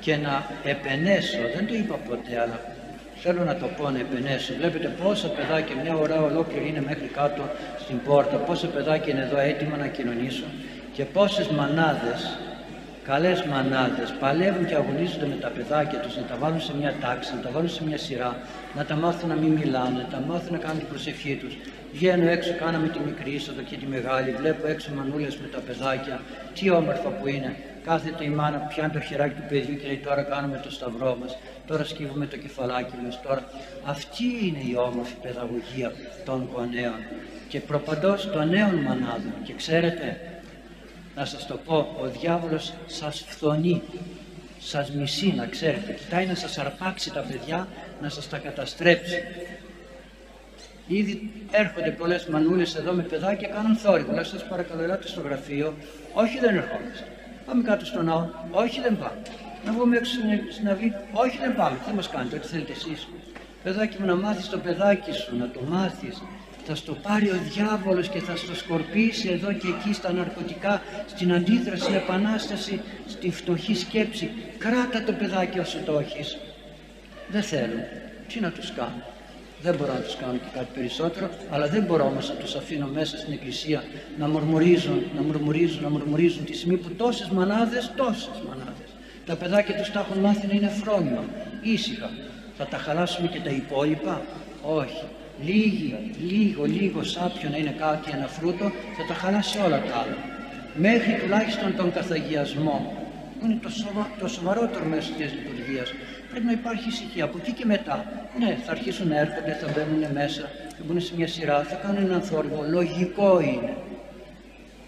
και να επενέσω, δεν το είπα ποτέ, αλλά θέλω να το πω να επενέσω. Βλέπετε πόσα παιδάκια, μια ώρα ολόκληρη είναι μέχρι κάτω στην πόρτα, πόσα παιδάκια είναι εδώ έτοιμα να κοινωνήσω και πόσες μανάδες καλές μανάδες παλεύουν και αγωνίζονται με τα παιδάκια τους να τα βάλουν σε μια τάξη, να τα βάλουν σε μια σειρά, να τα μάθουν να μην μιλάνε, να τα μάθουν να κάνουν την προσευχή τους. Βγαίνω έξω, κάναμε τη μικρή είσοδο και τη μεγάλη, βλέπω έξω μανούλες με τα παιδάκια, τι όμορφα που είναι. Κάθεται η μάνα, πιάνει το χεράκι του παιδιού και λέει τώρα κάνουμε το σταυρό μας, τώρα σκύβουμε το κεφαλάκι μας, τώρα. Αυτή είναι η όμορφη παιδαγωγία των γονέων και προπαντός των νέων μανάδων. Και ξέρετε, να σας το πω, ο διάβολος σας φθονεί, σας μισεί να ξέρετε, κοιτάει να σας αρπάξει τα παιδιά, να σας τα καταστρέψει. Ήδη έρχονται πολλές μανούλες εδώ με παιδάκια κάνουν θόρυβο. Λέω σας παρακαλώ ελάτε στο γραφείο. Όχι δεν ερχόμαστε. Πάμε κάτω στο ναό. Όχι δεν πάμε. Να βγούμε έξω στην αυλή. Όχι δεν πάμε. Τι μας κάνετε, ό,τι θέλετε εσείς. Παιδάκι μου να μάθεις το παιδάκι σου, να το μάθεις, θα στο πάρει ο διάβολος και θα στο σκορπίσει εδώ και εκεί στα ναρκωτικά, στην αντίδραση, στην επανάσταση, στη φτωχή σκέψη. Κράτα το παιδάκι όσο το έχεις. Δεν θέλω. Τι να τους κάνω. Δεν μπορώ να τους κάνω και κάτι περισσότερο, αλλά δεν μπορώ όμως να τους αφήνω μέσα στην εκκλησία να μουρμουρίζουν, να μουρμουρίζουν, να μουρμουρίζουν τη στιγμή που τόσες μανάδες, τόσες μανάδες. Τα παιδάκια τους τα έχουν μάθει να είναι φρόνημα, ήσυχα. Θα τα χαλάσουμε και τα υπόλοιπα; Όχι λίγη, λίγο, λίγο σάπιο να είναι κάτι, ένα φρούτο, θα τα χαλάσει όλα τα άλλα. Μέχρι τουλάχιστον τον καθαγιασμό, που είναι το, σοβα, το σοβαρότερο μέσο της λειτουργίας. Πρέπει να υπάρχει ησυχία. Από εκεί και μετά, ναι, θα αρχίσουν να έρχονται, θα μπαίνουν μέσα, θα μπουν σε μια σειρά, θα κάνουν έναν θόρυβο. Λογικό είναι.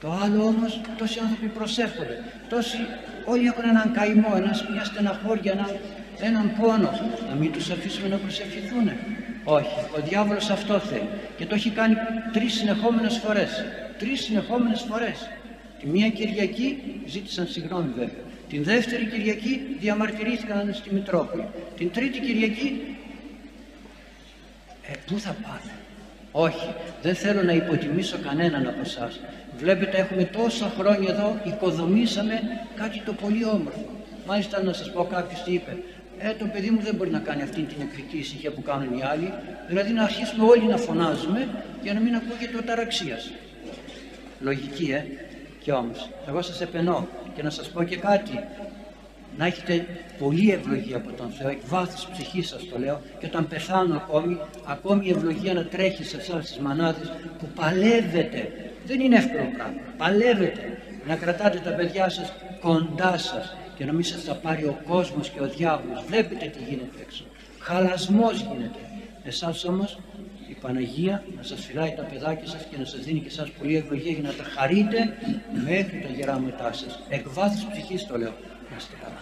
Το άλλο όμως, τόσοι άνθρωποι προσεύχονται. Τόσοι, όλοι έχουν έναν καημό, ένα, μια στεναχώρια, έναν, έναν πόνος. Να μην τους αφήσουμε να προσευχηθούν. Όχι, ο διάβολος αυτό θέλει και το έχει κάνει τρεις συνεχόμενες φορές. Τρεις συνεχόμενες φορές. Τη μία Κυριακή ζήτησαν συγγνώμη βέβαια. Την δεύτερη Κυριακή διαμαρτυρήθηκαν στη Μητρόπολη. Την τρίτη Κυριακή, ε, πού θα πάνε; Όχι, δεν θέλω να υποτιμήσω κανέναν από εσάς. Βλέπετε έχουμε τόσα χρόνια εδώ, οικοδομήσαμε κάτι το πολύ όμορφο. Μάλιστα να σας πω κάποιος τι είπε ε, το παιδί μου δεν μπορεί να κάνει αυτή την εκρηκτή ησυχία που κάνουν οι άλλοι, δηλαδή να αρχίσουμε όλοι να φωνάζουμε για να μην ακούγεται ο ταραξίας. Λογική, ε, και όμως, εγώ σας επενώ και να σας πω και κάτι, να έχετε πολύ ευλογία από τον Θεό, εκ βάθους ψυχής σας το λέω, και όταν πεθάνω ακόμη, ακόμη η ευλογία να τρέχει σε εσάς τις μανάδες που παλεύετε. Δεν είναι εύκολο πράγμα. Παλεύετε να κρατάτε τα παιδιά σας κοντά σας, και να μην σας τα πάρει ο κόσμος και ο διάβολος. Βλέπετε τι γίνεται έξω. Χαλασμός γίνεται. Εσάς όμως η Παναγία να σας φυλάει τα παιδάκια σας και να σας δίνει και εσάς πολύ ευλογία για να τα χαρείτε μέχρι τα γεράματά σας. Εκ βάθους ψυχής το λέω. Να είστε καλά.